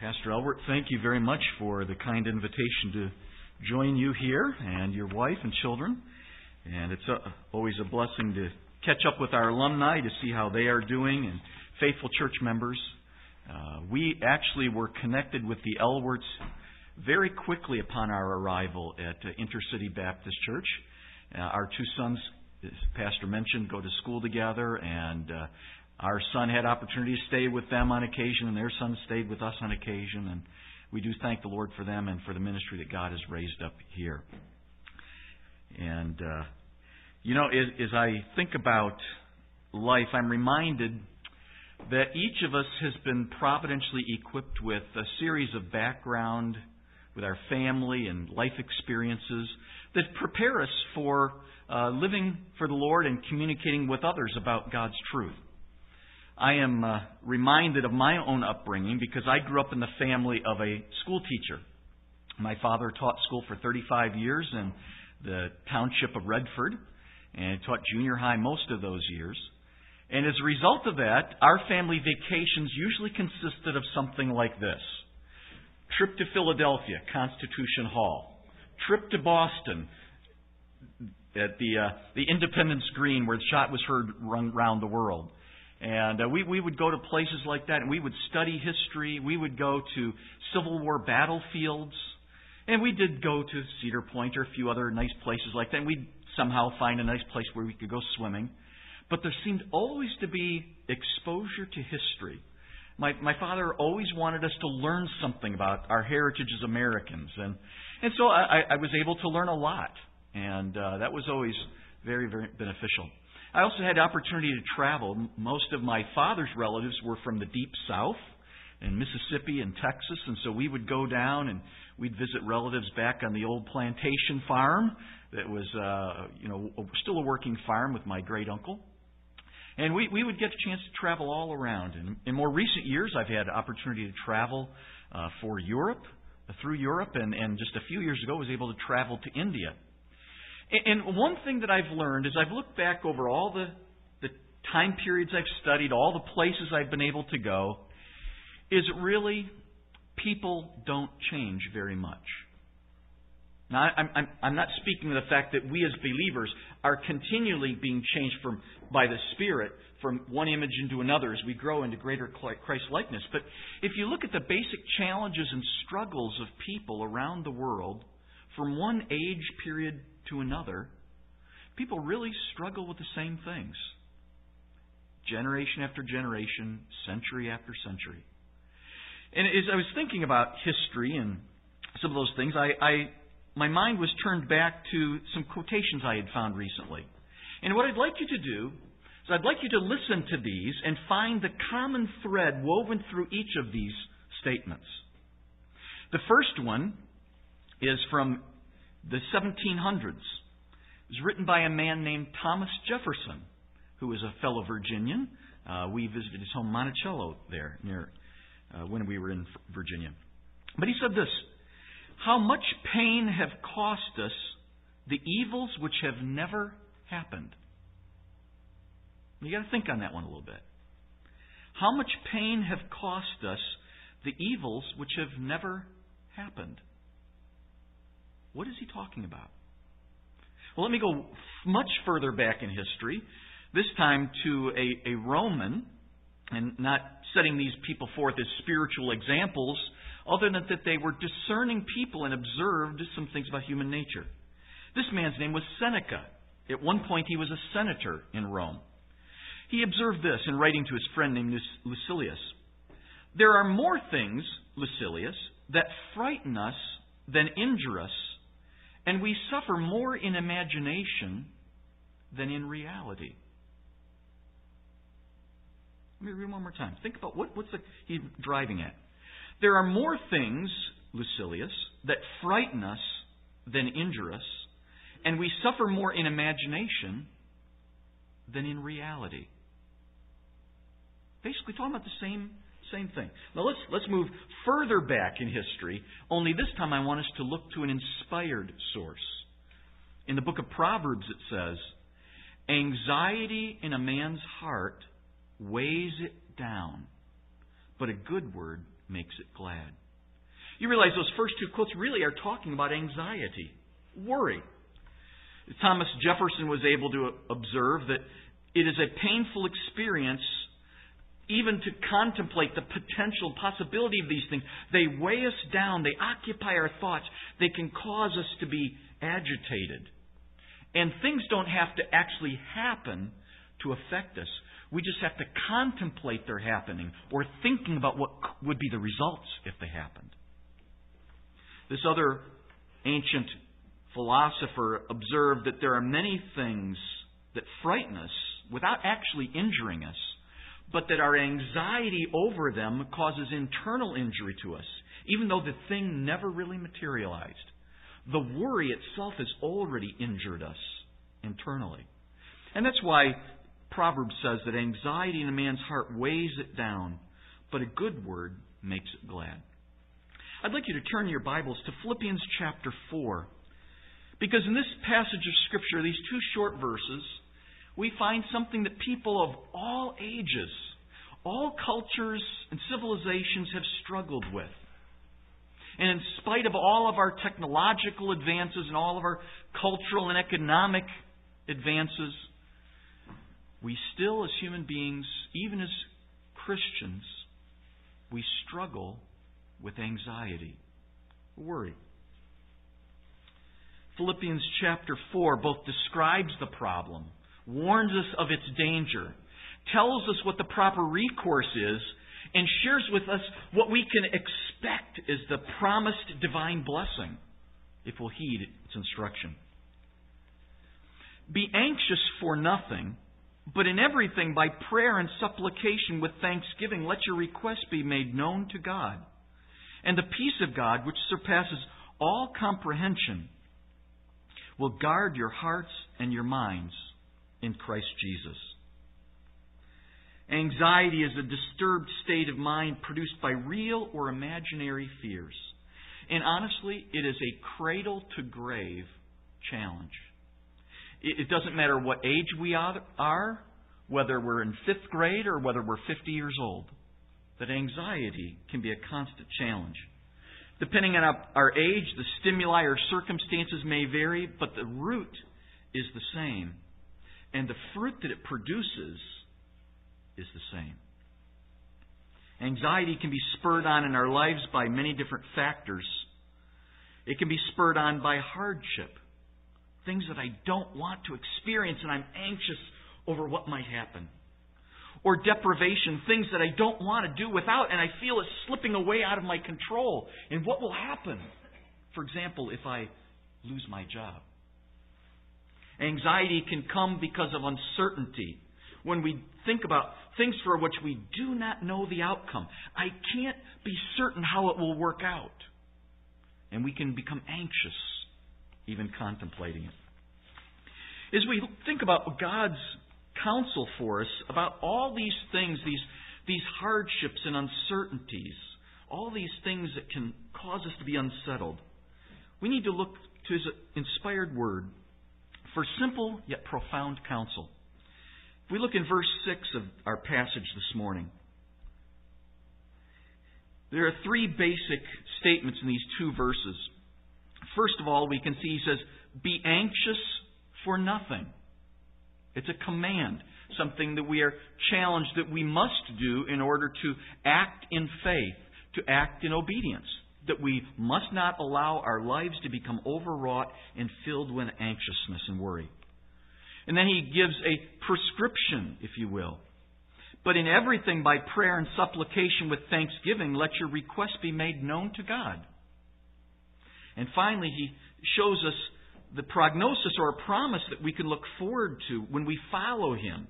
Pastor Albert, thank you very much for the kind invitation to join you here and your wife and children. And it's a, always a blessing to catch up with our alumni to see how they are doing and faithful church members. Uh, we actually were connected with the Elwarts very quickly upon our arrival at uh, Intercity Baptist Church. Uh, our two sons, as Pastor mentioned, go to school together, and uh, our son had opportunity to stay with them on occasion, and their son stayed with us on occasion. And we do thank the Lord for them and for the ministry that God has raised up here. And, uh, you know, as, as I think about life, I'm reminded that each of us has been providentially equipped with a series of background with our family and life experiences that prepare us for uh, living for the Lord and communicating with others about God's truth. I am uh, reminded of my own upbringing because I grew up in the family of a school teacher. My father taught school for 35 years in the township of Redford and taught junior high most of those years. And as a result of that, our family vacations usually consisted of something like this trip to Philadelphia, Constitution Hall, trip to Boston, at the, uh, the Independence Green where the shot was heard run around the world. And uh, we, we would go to places like that, and we would study history. We would go to Civil War battlefields. And we did go to Cedar Point or a few other nice places like that. And we'd somehow find a nice place where we could go swimming. But there seemed always to be exposure to history. My, my father always wanted us to learn something about our heritage as Americans. And, and so I, I was able to learn a lot. And uh, that was always very, very beneficial. I also had opportunity to travel. Most of my father's relatives were from the deep south in Mississippi and Texas, and so we would go down and we'd visit relatives back on the old plantation farm that was, uh, you know, still a working farm with my great uncle. And we, we would get a chance to travel all around. And in more recent years, I've had opportunity to travel uh, for Europe, uh, through Europe, and, and just a few years ago was able to travel to India. And one thing that I've learned is I've looked back over all the, the time periods I've studied, all the places I've been able to go, is really people don't change very much. Now, I'm, I'm, I'm not speaking of the fact that we as believers are continually being changed from, by the Spirit from one image into another as we grow into greater Christ likeness. But if you look at the basic challenges and struggles of people around the world, from one age period to another, people really struggle with the same things. Generation after generation, century after century. And as I was thinking about history and some of those things, I, I my mind was turned back to some quotations I had found recently. And what I'd like you to do is I'd like you to listen to these and find the common thread woven through each of these statements. The first one is from the 1700s. It was written by a man named Thomas Jefferson, who was a fellow Virginian. Uh, we visited his home, Monticello, there near uh, when we were in Virginia. But he said this: "How much pain have cost us the evils which have never happened." You got to think on that one a little bit. How much pain have cost us the evils which have never happened? What is he talking about? Well, let me go much further back in history, this time to a, a Roman, and not setting these people forth as spiritual examples, other than that they were discerning people and observed some things about human nature. This man's name was Seneca. At one point, he was a senator in Rome. He observed this in writing to his friend named Lucilius. There are more things, Lucilius, that frighten us than injure us and we suffer more in imagination than in reality. Let me read one more time. Think about what, what's the, he driving at. There are more things, Lucilius, that frighten us than injure us, and we suffer more in imagination than in reality. Basically, talking about the same same thing. Now let's, let's move further back in history, only this time I want us to look to an inspired source. In the book of Proverbs it says, Anxiety in a man's heart weighs it down, but a good word makes it glad. You realize those first two quotes really are talking about anxiety, worry. Thomas Jefferson was able to observe that it is a painful experience even to contemplate the potential possibility of these things. They weigh us down, they occupy our thoughts, they can cause us to be agitated. And things don't have to actually happen to affect us. We just have to contemplate their happening or thinking about what would be the results if they happened. This other ancient philosopher observed that there are many things that frighten us without actually injuring us, but that our anxiety over them causes internal injury to us, even though the thing never really materialized. The worry itself has already injured us internally. And that's why Proverbs says that anxiety in a man's heart weighs it down, but a good word makes it glad. I'd like you to turn your Bibles to Philippians chapter 4. Because in this passage of Scripture, these two short verses, we find something that people of all ages, all cultures and civilizations have struggled with. And in spite of all of our technological advances and all of our cultural and economic advances, we still, as human beings, even as Christians, we struggle with anxiety, worry. Philippians chapter 4 both describes the problem, warns us of its danger, tells us what the proper recourse is, and shares with us what we can expect is the promised divine blessing if we'll heed its instruction. Be anxious for nothing but in everything, by prayer and supplication with thanksgiving, let your requests be made known to God. And the peace of God, which surpasses all comprehension, will guard your hearts and your minds in Christ Jesus. Anxiety is a disturbed state of mind produced by real or imaginary fears. And honestly, it is a cradle to grave challenge. It doesn't matter what age we are, whether we're in fifth grade or whether we're 50 years old, that anxiety can be a constant challenge. Depending on our age, the stimuli or circumstances may vary, but the root is the same. And the fruit that it produces is the same. Anxiety can be spurred on in our lives by many different factors. It can be spurred on by hardship things that I don't want to experience and I'm anxious over what might happen. Or deprivation, things that I don't want to do without and I feel it slipping away out of my control. And what will happen? For example, if I lose my job. Anxiety can come because of uncertainty. When we think about things for which we do not know the outcome, I can't be certain how it will work out. And we can become anxious even contemplating it. As we think about God's counsel for us about all these things, these, these hardships and uncertainties, all these things that can cause us to be unsettled, we need to look to His inspired word for simple yet profound counsel. If we look in verse 6 of our passage this morning, there are three basic statements in these two verses. First of all, we can see he says, Be anxious for nothing. It's a command, something that we are challenged that we must do in order to act in faith, to act in obedience. That we must not allow our lives to become overwrought and filled with anxiousness and worry. And then he gives a prescription, if you will. But in everything, by prayer and supplication with thanksgiving, let your requests be made known to God. And finally, he shows us the prognosis or a promise that we can look forward to when we follow him.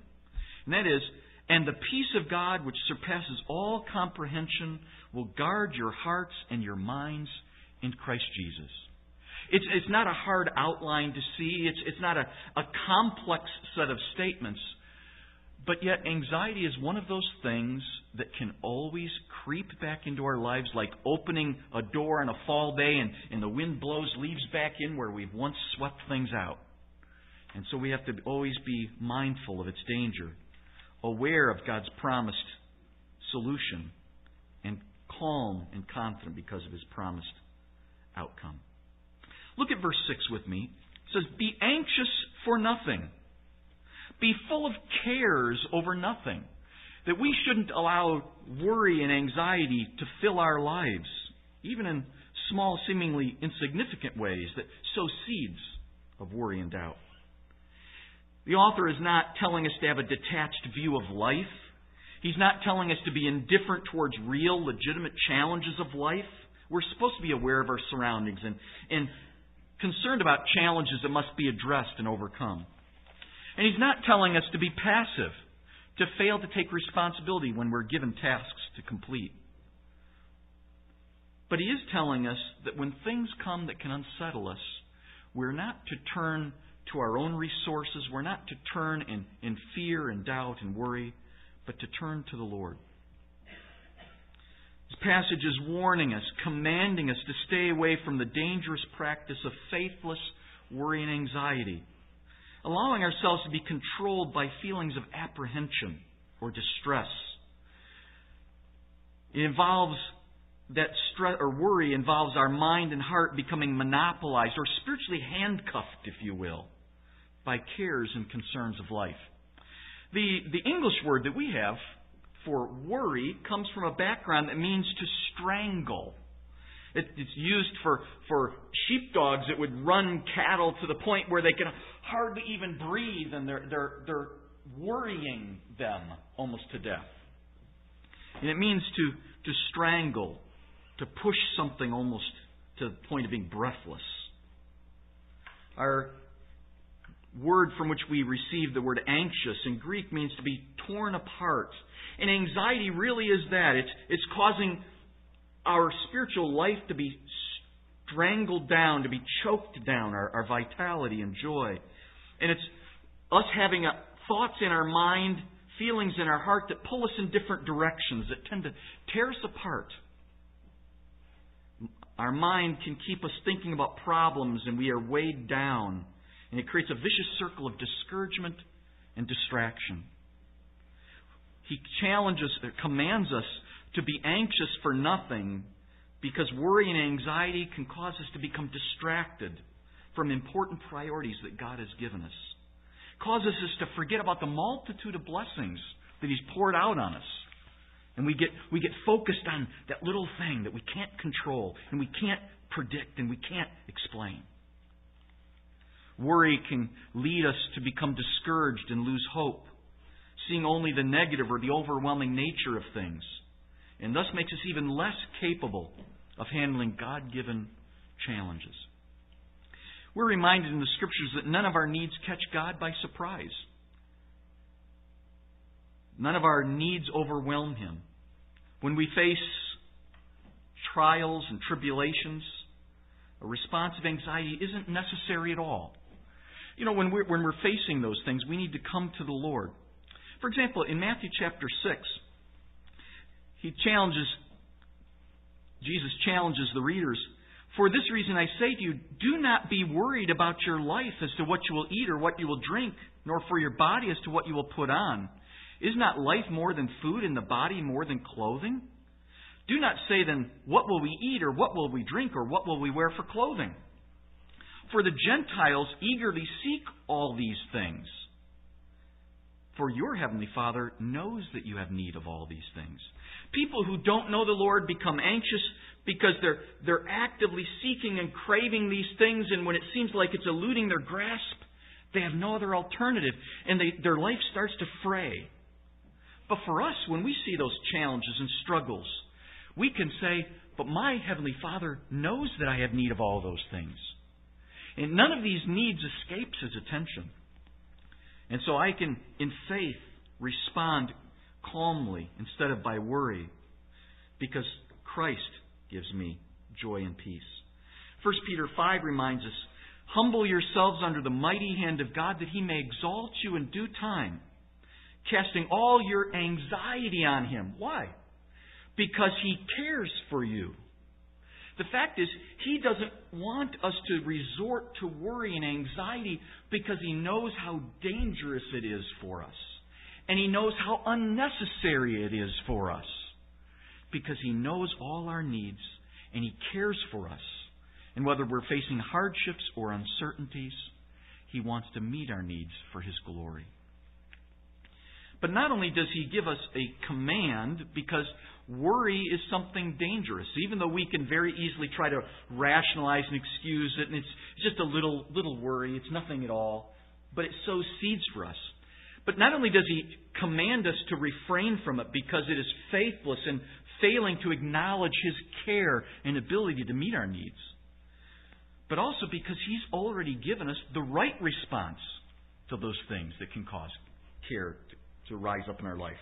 And that is, and the peace of God, which surpasses all comprehension, will guard your hearts and your minds in Christ Jesus. It's, it's not a hard outline to see. It's, it's not a, a complex set of statements. But yet, anxiety is one of those things that can always creep back into our lives like opening a door on a fall day and, and the wind blows leaves back in where we've once swept things out. And so we have to always be mindful of its danger, aware of God's promised solution, and calm and confident because of his promised outcome. Look at verse 6 with me. It says, Be anxious for nothing. Be full of cares over nothing. That we shouldn't allow worry and anxiety to fill our lives, even in small, seemingly insignificant ways that sow seeds of worry and doubt. The author is not telling us to have a detached view of life. He's not telling us to be indifferent towards real, legitimate challenges of life. We're supposed to be aware of our surroundings and, and concerned about challenges that must be addressed and overcome. And he's not telling us to be passive, to fail to take responsibility when we're given tasks to complete. But he is telling us that when things come that can unsettle us, we're not to turn to our own resources. We're not to turn in, in fear and doubt and worry, but to turn to the Lord. This passage is warning us, commanding us to stay away from the dangerous practice of faithless worry and anxiety, allowing ourselves to be controlled by feelings of apprehension or distress. It involves that stress or worry involves our mind and heart becoming monopolized or spiritually handcuffed, if you will, by cares and concerns of life. The, the English word that we have for worry comes from a background that means to strangle. It, it's used for, for sheepdogs that would run cattle to the point where they can hardly even breathe and they're, they're, they're worrying them almost to death. And it means to, to strangle, to push something almost to the point of being breathless. Our word from which we receive the word anxious in Greek means to be torn apart. And anxiety really is that. It's, it's causing our spiritual life to be strangled down, to be choked down, our, our vitality and joy. And it's us having a, thoughts in our mind, feelings in our heart that pull us in different directions, that tend to tear us apart. Our mind can keep us thinking about problems and we are weighed down. And it creates a vicious circle of discouragement and distraction. He challenges, uh, commands us to be anxious for nothing because worry and anxiety can cause us to become distracted from important priorities that God has given us. Causes us to forget about the multitude of blessings that He's poured out on us. And we get, we get focused on that little thing that we can't control and we can't predict and we can't explain. Worry can lead us to become discouraged and lose hope, seeing only the negative or the overwhelming nature of things, and thus makes us even less capable of handling God given challenges. We're reminded in the Scriptures that none of our needs catch God by surprise. None of our needs overwhelm Him. When we face trials and tribulations, a response of anxiety isn't necessary at all. You know, when we're, when we're facing those things, we need to come to the Lord. For example, in Matthew chapter 6, he challenges, Jesus challenges the readers. For this reason I say to you, do not be worried about your life as to what you will eat or what you will drink, nor for your body as to what you will put on. Is not life more than food and the body more than clothing? Do not say then, What will we eat, or what will we drink, or what will we wear for clothing? For the Gentiles eagerly seek all these things. For your heavenly Father knows that you have need of all these things. People who don't know the Lord become anxious because they're, they're actively seeking and craving these things, and when it seems like it's eluding their grasp, they have no other alternative, and they, their life starts to fray. But for us, when we see those challenges and struggles, we can say, But my Heavenly Father knows that I have need of all those things. And none of these needs escapes His attention. And so I can, in faith, respond calmly instead of by worry because Christ gives me joy and peace. 1 Peter 5 reminds us Humble yourselves under the mighty hand of God that He may exalt you in due time casting all your anxiety on Him. Why? Because He cares for you. The fact is, He doesn't want us to resort to worry and anxiety because He knows how dangerous it is for us. And He knows how unnecessary it is for us. because He knows all our needs and He cares for us. And whether we're facing hardships or uncertainties, He wants to meet our needs for His glory. But not only does He give us a command, because worry is something dangerous, even though we can very easily try to rationalize and excuse it, and it's just a little, little worry, it's nothing at all, but it sows seeds for us. But not only does He command us to refrain from it because it is faithless and failing to acknowledge His care and ability to meet our needs, but also because He's already given us the right response to those things that can cause care to rise up in our life.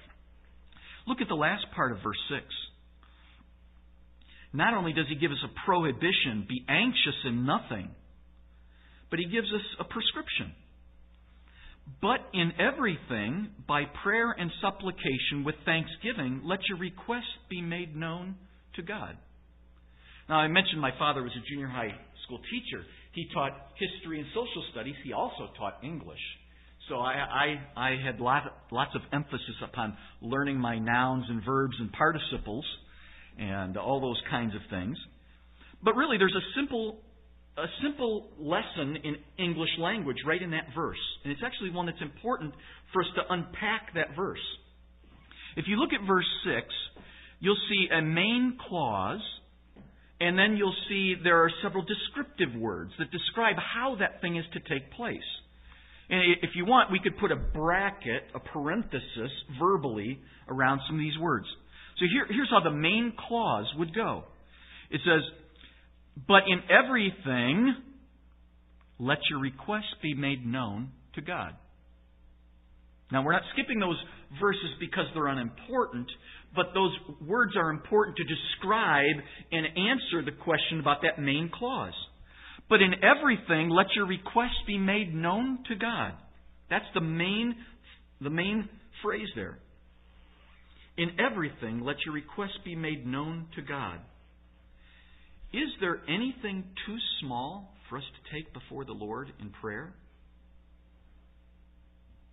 Look at the last part of verse 6. Not only does He give us a prohibition, be anxious in nothing, but He gives us a prescription. But in everything, by prayer and supplication with thanksgiving, let your requests be made known to God. Now, I mentioned my father was a junior high school teacher. He taught history and social studies. He also taught English. So I, I, I had lot, lots of emphasis upon learning my nouns and verbs and participles and all those kinds of things. But really, there's a simple a simple lesson in English language right in that verse. And it's actually one that's important for us to unpack that verse. If you look at verse 6, you'll see a main clause, and then you'll see there are several descriptive words that describe how that thing is to take place. And if you want, we could put a bracket, a parenthesis, verbally around some of these words. So here, here's how the main clause would go. It says, but in everything, let your requests be made known to God. Now, we're not skipping those verses because they're unimportant, but those words are important to describe and answer the question about that main clause. But in everything, let your requests be made known to God. That's the main, the main phrase there. In everything, let your requests be made known to God. Is there anything too small for us to take before the Lord in prayer?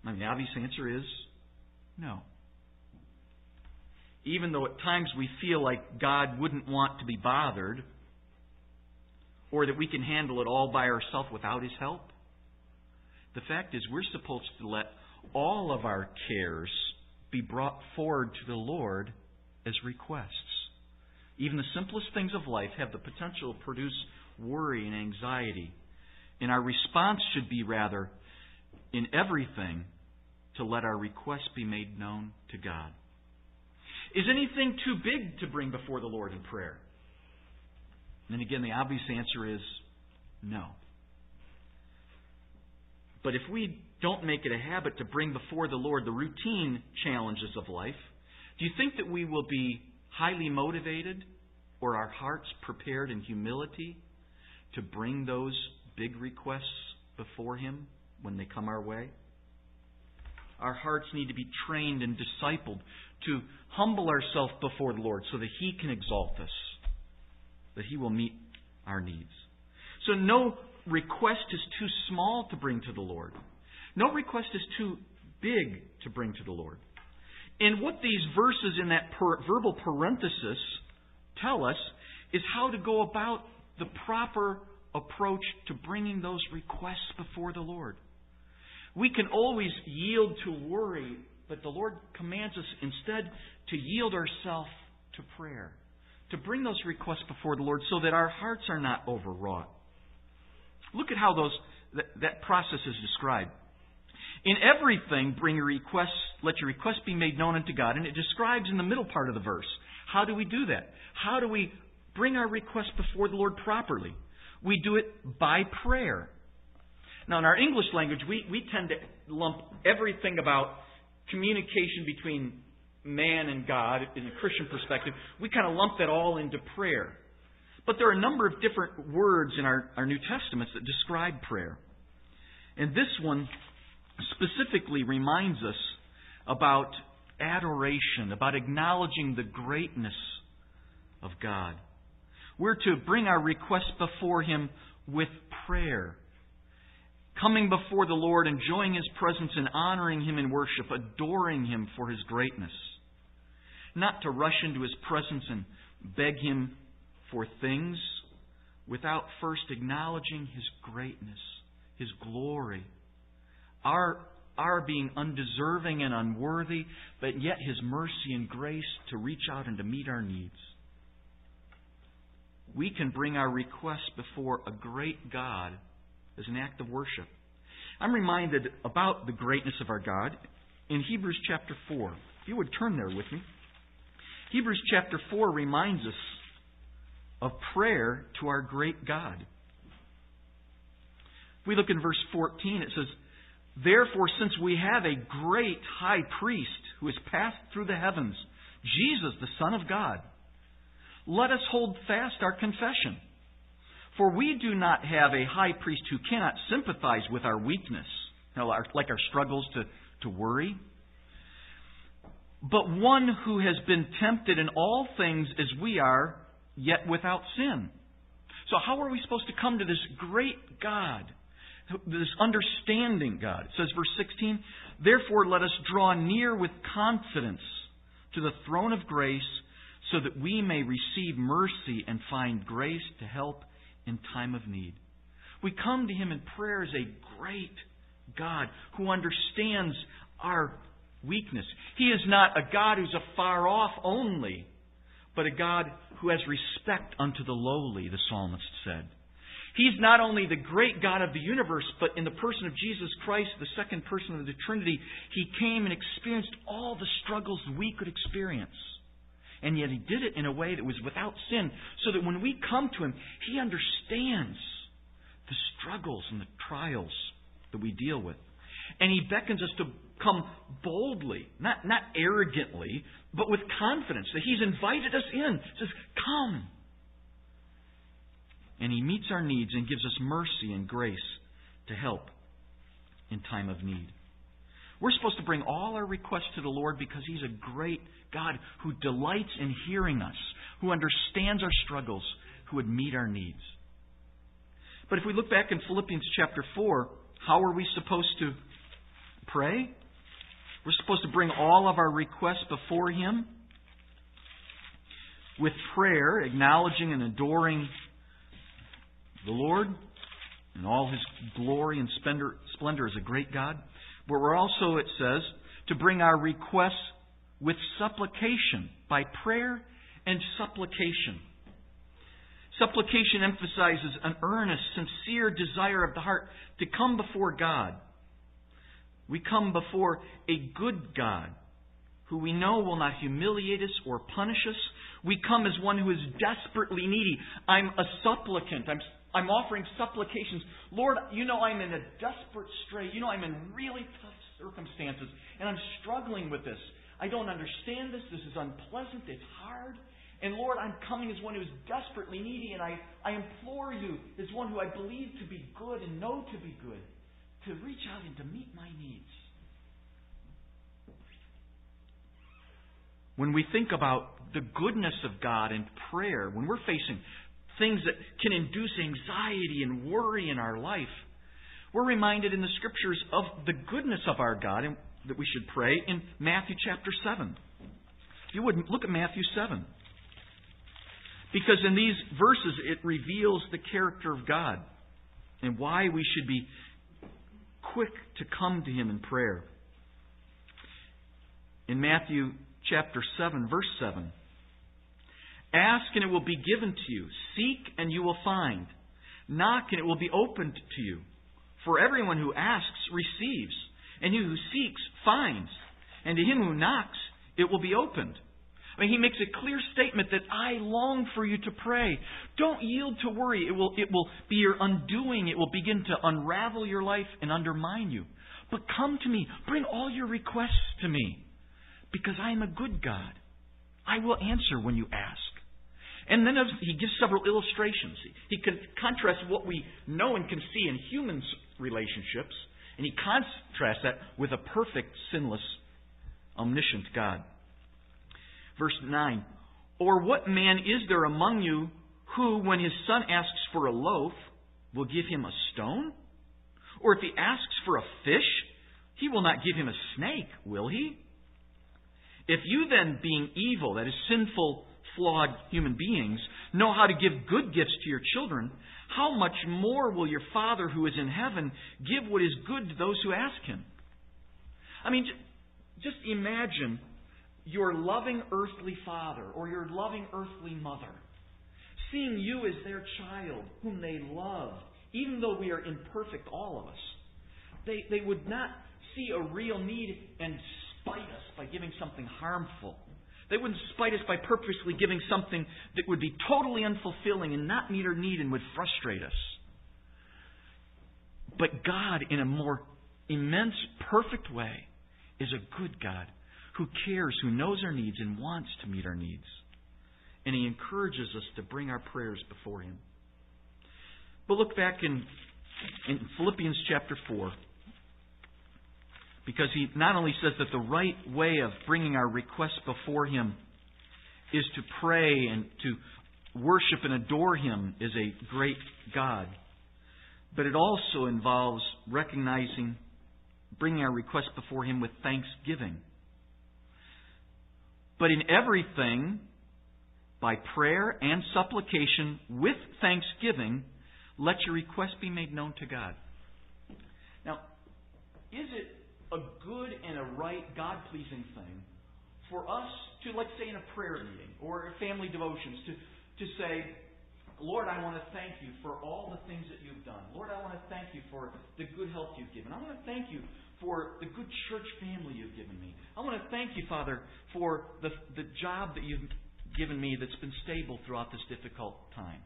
I mean, the obvious answer is no. Even though at times we feel like God wouldn't want to be bothered, or that we can handle it all by ourselves without His help, the fact is we're supposed to let all of our cares be brought forward to the Lord as requests. Even the simplest things of life have the potential to produce worry and anxiety. And our response should be rather, in everything, to let our requests be made known to God. Is anything too big to bring before the Lord in prayer? And again, the obvious answer is no. But if we don't make it a habit to bring before the Lord the routine challenges of life, do you think that we will be highly motivated or our hearts prepared in humility to bring those big requests before Him when they come our way? Our hearts need to be trained and discipled to humble ourselves before the Lord so that He can exalt us, that He will meet our needs. So, no request is too small to bring to the Lord. No request is too big to bring to the Lord. And what these verses in that per, verbal parenthesis tell us is how to go about the proper approach to bringing those requests before the Lord. We can always yield to worry, but the Lord commands us instead to yield ourselves to prayer, to bring those requests before the Lord so that our hearts are not overwrought. Look at how those that, that process is described. In everything, bring your requests, let your requests be made known unto God. And it describes in the middle part of the verse. How do we do that? How do we bring our requests before the Lord properly? We do it by prayer. Now, in our English language, we, we tend to lump everything about communication between man and God in a Christian perspective, we kind of lump that all into prayer. But there are a number of different words in our, our New Testaments that describe prayer. And this one specifically reminds us about adoration, about acknowledging the greatness of God. We're to bring our requests before Him with prayer, coming before the Lord, enjoying His presence and honoring Him in worship, adoring Him for His greatness. Not to rush into His presence and beg Him for things without first acknowledging His greatness, His glory, our, our being undeserving and unworthy, but yet His mercy and grace to reach out and to meet our needs. We can bring our requests before a great God as an act of worship. I'm reminded about the greatness of our God in Hebrews chapter 4. If you would turn there with me. Hebrews chapter 4 reminds us of prayer to our great God. If we look in verse 14, it says, Therefore, since we have a great high priest who has passed through the heavens, Jesus, the Son of God, let us hold fast our confession. For we do not have a high priest who cannot sympathize with our weakness, like our struggles to, to worry, but one who has been tempted in all things as we are, yet without sin. So, how are we supposed to come to this great God, this understanding God? It says, verse 16, Therefore, let us draw near with confidence to the throne of grace so that we may receive mercy and find grace to help in time of need. We come to Him in prayer as a great God who understands our weakness. He is not a God who's afar off only, but a God who has respect unto the lowly, the psalmist said. He's not only the great God of the universe, but in the person of Jesus Christ, the second person of the Trinity, He came and experienced all the struggles we could experience. And yet He did it in a way that was without sin, so that when we come to Him, He understands the struggles and the trials that we deal with. And He beckons us to come boldly, not, not arrogantly, but with confidence that He's invited us in. He says, Come. And He meets our needs and gives us mercy and grace to help in time of need. We're supposed to bring all our requests to the Lord because He's a great God who delights in hearing us, who understands our struggles, who would meet our needs. But if we look back in Philippians chapter 4, how are we supposed to pray? We're supposed to bring all of our requests before Him with prayer, acknowledging and adoring the Lord and all His glory and splendor, splendor as a great God. But we're also, it says, to bring our requests with supplication, by prayer and supplication. Supplication emphasizes an earnest, sincere desire of the heart to come before God. We come before a good God who we know will not humiliate us or punish us. We come as one who is desperately needy. I'm a supplicant. I'm, I'm offering supplications. Lord, you know I'm in a desperate strait. You know I'm in really tough circumstances, and I'm struggling with this. I don't understand this. This is unpleasant. It's hard. And Lord, I'm coming as one who is desperately needy, and I, I implore you, as one who I believe to be good and know to be good, to reach out and to meet my needs. When we think about the goodness of God in prayer, when we're facing things that can induce anxiety and worry in our life, we're reminded in the Scriptures of the goodness of our God and that we should pray in Matthew chapter 7. If you would look at Matthew 7. Because in these verses it reveals the character of God and why we should be quick to come to Him in prayer. In Matthew chapter 7, verse 7 Ask and it will be given to you, seek and you will find, knock and it will be opened to you. For everyone who asks receives, and he who seeks finds, and to him who knocks it will be opened. I mean, he makes a clear statement that I long for you to pray. Don't yield to worry. It will, it will be your undoing. It will begin to unravel your life and undermine you. But come to me. Bring all your requests to me. Because I am a good God. I will answer when you ask. And then he gives several illustrations. He contrasts what we know and can see in human relationships, and he contrasts that with a perfect, sinless, omniscient God. Verse 9 Or what man is there among you who, when his son asks for a loaf, will give him a stone? Or if he asks for a fish, he will not give him a snake, will he? If you then, being evil, that is sinful, flawed human beings, know how to give good gifts to your children, how much more will your Father who is in heaven give what is good to those who ask him? I mean, just imagine your loving earthly father or your loving earthly mother seeing you as their child whom they love, even though we are imperfect, all of us. They, they would not see a real need and spite us by giving something harmful. They wouldn't spite us by purposely giving something that would be totally unfulfilling and not meet our need and would frustrate us. But God, in a more immense, perfect way, is a good God who cares, who knows our needs, and wants to meet our needs. And He encourages us to bring our prayers before Him. But look back in, in Philippians chapter 4 because he not only says that the right way of bringing our requests before him is to pray and to worship and adore him as a great God, but it also involves recognizing, bringing our requests before him with thanksgiving. But in everything, by prayer and supplication with thanksgiving, let your request be made known to God. Now, is it a good and a right, God pleasing thing for us to, let's say, in a prayer meeting or family devotions, to, to say, Lord, I want to thank you for all the things that you've done. Lord, I want to thank you for the good health you've given. I want to thank you for the good church family you've given me. I want to thank you, Father, for the, the job that you've given me that's been stable throughout this difficult time.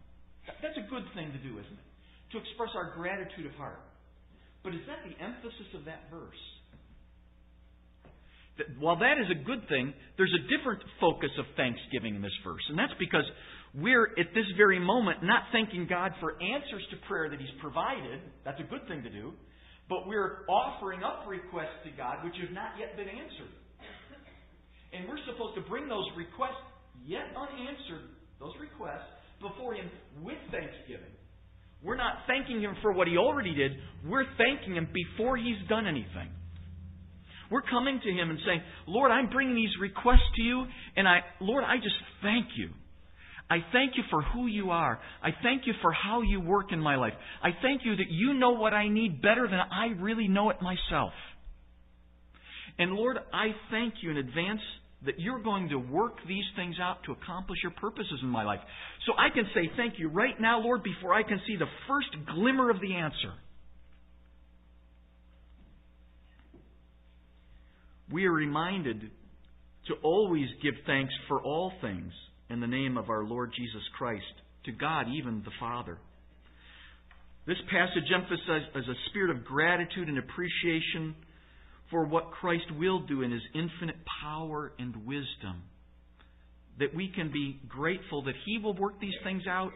That's a good thing to do, isn't it? To express our gratitude of heart. But is that the emphasis of that verse? That, while that is a good thing, there's a different focus of thanksgiving in this verse. And that's because we're at this very moment not thanking God for answers to prayer that He's provided. That's a good thing to do. But we're offering up requests to God which have not yet been answered. And we're supposed to bring those requests, yet unanswered, those requests, before Him with thanksgiving. We're not thanking Him for what He already did. We're thanking Him before He's done anything. We're coming to Him and saying, Lord, I'm bringing these requests to you, and I, Lord, I just thank you. I thank you for who you are. I thank you for how you work in my life. I thank you that you know what I need better than I really know it myself. And Lord, I thank you in advance that you're going to work these things out to accomplish your purposes in my life. So I can say thank you right now, Lord, before I can see the first glimmer of the answer. we are reminded to always give thanks for all things in the name of our Lord Jesus Christ, to God, even the Father. This passage emphasizes a spirit of gratitude and appreciation for what Christ will do in His infinite power and wisdom. That we can be grateful that He will work these things out,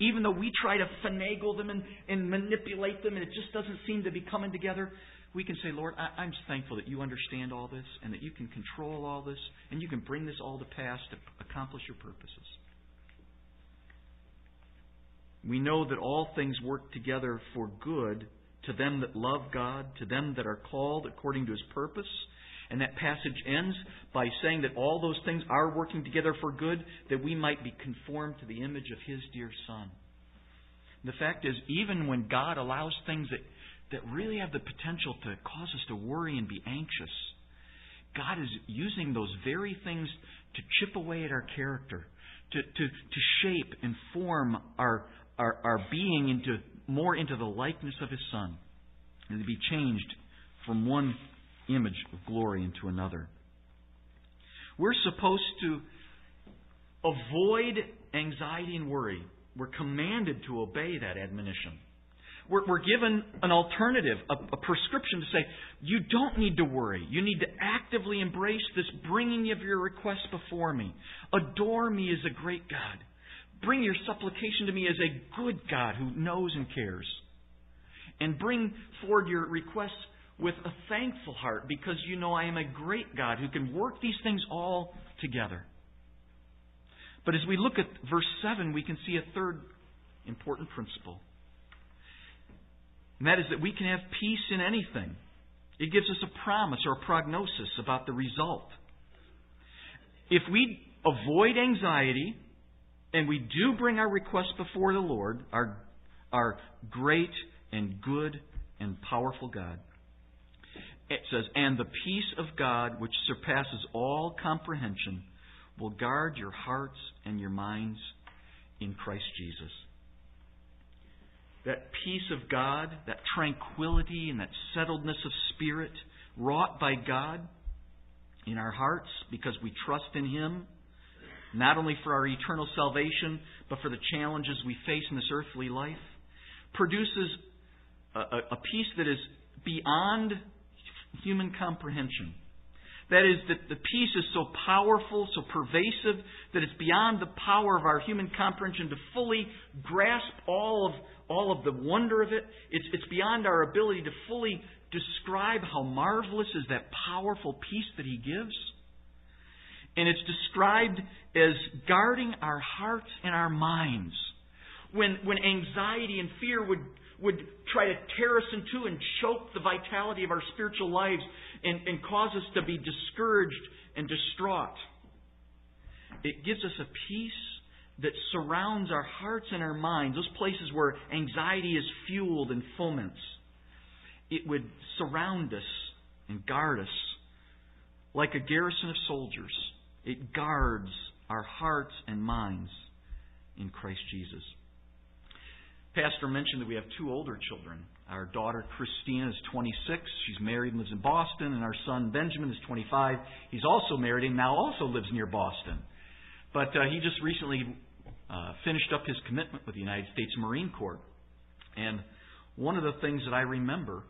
even though we try to finagle them and, and manipulate them and it just doesn't seem to be coming together we can say, Lord, I, am thankful that you understand all this and that you can control all this and you can bring this all to pass to accomplish your purposes. We know that all things work together for good to them that love God, to them that are called according to his purpose. And that passage ends by saying that all those things are working together for good, that we might be conformed to the image of his dear Son. The fact is, even when God allows things that that really have the potential to cause us to worry and be anxious. God is using those very things to chip away at our character, to, to, to shape and form our, our, our being into more into the likeness of His Son, and to be changed from one image of glory into another. We're supposed to avoid anxiety and worry. We're commanded to obey that admonition. We're, we're given an alternative, a, a prescription to say, you don't need to worry. You need to actively embrace this bringing of your requests before me. Adore me as a great God. Bring your supplication to me as a good God who knows and cares. And bring forward your requests with a thankful heart because you know I am a great God who can work these things all together. But as we look at verse 7, we can see a third important principle. And that is that we can have peace in anything. It gives us a promise or a prognosis about the result. if we avoid anxiety and we do bring our requests before the Lord, our, our great and good and powerful God, it says, And the peace of God, which surpasses all comprehension, will guard your hearts and your minds in Christ Jesus. That peace of God, that tranquility and that settledness of spirit wrought by God in our hearts because we trust in Him, not only for our eternal salvation, but for the challenges we face in this earthly life, produces a, a, a peace that is beyond human comprehension. That is, that the peace is so powerful, so pervasive, that it's beyond the power of our human comprehension to fully grasp all of, all of the wonder of it. It's, it's beyond our ability to fully describe how marvelous is that powerful peace that He gives. And it's described as guarding our hearts and our minds. When, when anxiety and fear would would try to tear us in two and choke the vitality of our spiritual lives and, and cause us to be discouraged and distraught. It gives us a peace that surrounds our hearts and our minds, those places where anxiety is fueled and foments. It would surround us and guard us like a garrison of soldiers. It guards our hearts and minds in Christ Jesus. Pastor mentioned that we have two older children. Our daughter Christina is 26. She's married and lives in Boston. And our son Benjamin is 25. He's also married and now also lives near Boston. But uh, he just recently uh, finished up his commitment with the United States Marine Corps. And one of the things that I remember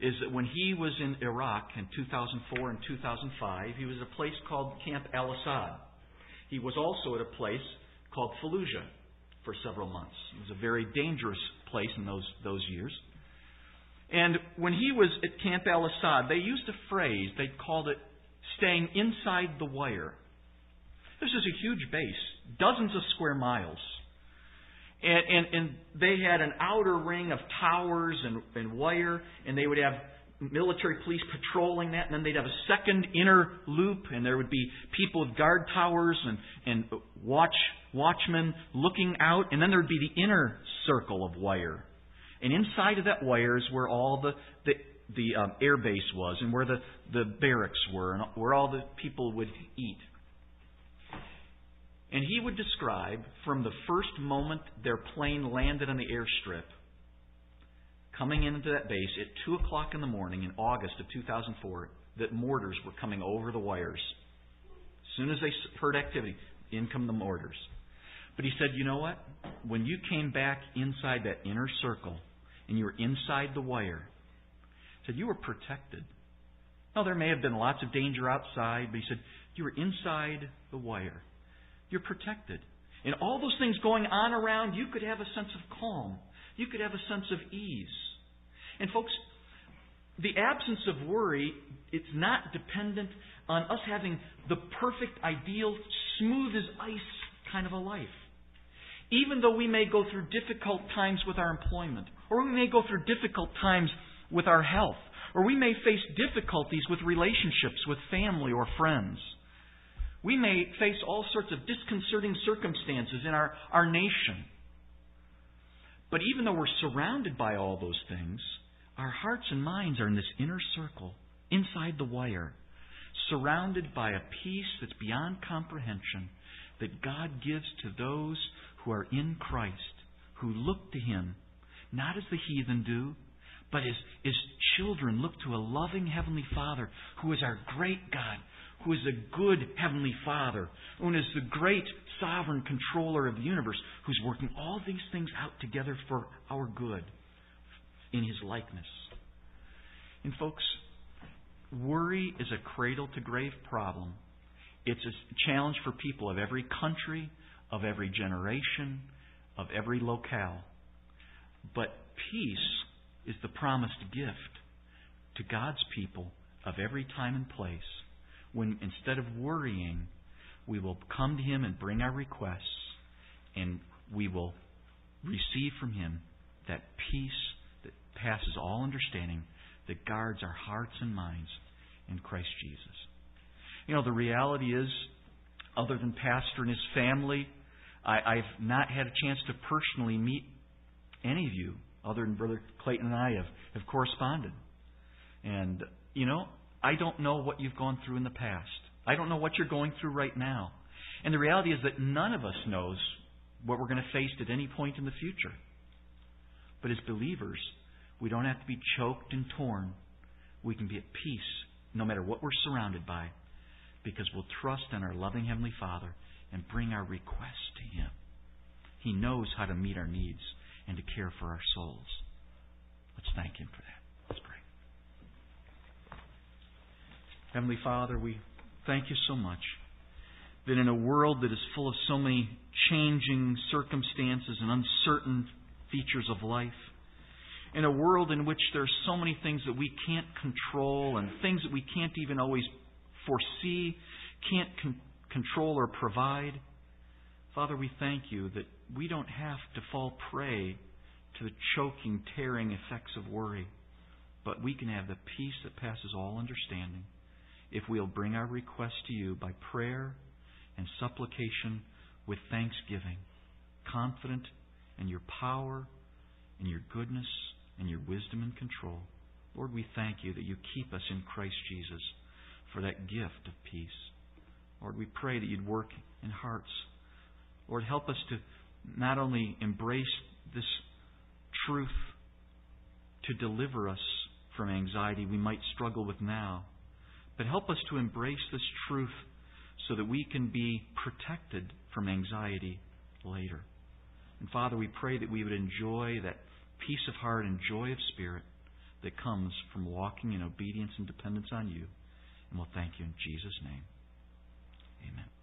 is that when he was in Iraq in 2004 and 2005, he was at a place called Camp Al Asad. He was also at a place called Fallujah for several months. It was a very dangerous place in those, those years. And when he was at Camp Al Asad, they used a phrase, they called it staying inside the wire. This is a huge base, dozens of square miles. And, and, and they had an outer ring of towers and, and wire, and they would have military police patrolling that, and then they'd have a second inner loop, and there would be people with guard towers and, and watch watchmen looking out, and then there would be the inner circle of wire. And inside of that wire is where all the, the, the um, air base was, and where the, the barracks were, and where all the people would eat. And he would describe from the first moment their plane landed on the airstrip, coming into that base at 2 o'clock in the morning in August of 2004, that mortars were coming over the wires. As soon as they heard activity, in come the mortars. But he said, you know what? When you came back inside that inner circle and you were inside the wire, he said, you were protected. Now, there may have been lots of danger outside, but he said, you were inside the wire. You're protected. And all those things going on around, you could have a sense of calm. You could have a sense of ease. And, folks, the absence of worry, it's not dependent on us having the perfect, ideal, smooth as ice kind of a life even though we may go through difficult times with our employment, or we may go through difficult times with our health, or we may face difficulties with relationships with family or friends. We may face all sorts of disconcerting circumstances in our, our nation. But even though we're surrounded by all those things, our hearts and minds are in this inner circle, inside the wire, surrounded by a peace that's beyond comprehension that God gives to those who are in Christ, who look to Him, not as the heathen do, but as, as children look to a loving Heavenly Father who is our great God, who is a good Heavenly Father, who is the great sovereign controller of the universe, who's working all these things out together for our good in His likeness. And, folks, worry is a cradle to grave problem. It's a challenge for people of every country, of every generation, of every locale. But peace is the promised gift to God's people of every time and place when instead of worrying, we will come to Him and bring our requests, and we will receive from Him that peace that passes all understanding, that guards our hearts and minds in Christ Jesus. You know, the reality is other than Pastor and his family, I, I've not had a chance to personally meet any of you other than Brother Clayton and I have, have corresponded. And, you know, I don't know what you've gone through in the past. I don't know what you're going through right now. And the reality is that none of us knows what we're going to face at any point in the future. But as believers, we don't have to be choked and torn. We can be at peace no matter what we're surrounded by because we'll trust in our loving Heavenly Father and bring our requests to Him. He knows how to meet our needs and to care for our souls. Let's thank Him for that. Let's pray. Heavenly Father, we thank you so much that in a world that is full of so many changing circumstances and uncertain features of life, in a world in which there are so many things that we can't control and things that we can't even always foresee, can't con- control or provide, Father, we thank you that we don't have to fall prey to the choking, tearing effects of worry, but we can have the peace that passes all understanding if we'll bring our request to you by prayer and supplication with thanksgiving, confident in your power, in your goodness, and your wisdom and control. Lord, we thank you that you keep us in Christ Jesus for that gift of peace. Lord, we pray that you'd work in hearts. Lord, help us to not only embrace this truth to deliver us from anxiety we might struggle with now, but help us to embrace this truth so that we can be protected from anxiety later. And Father, we pray that we would enjoy that peace of heart and joy of spirit that comes from walking in obedience and dependence on you. And we'll thank you in Jesus' name. Amen.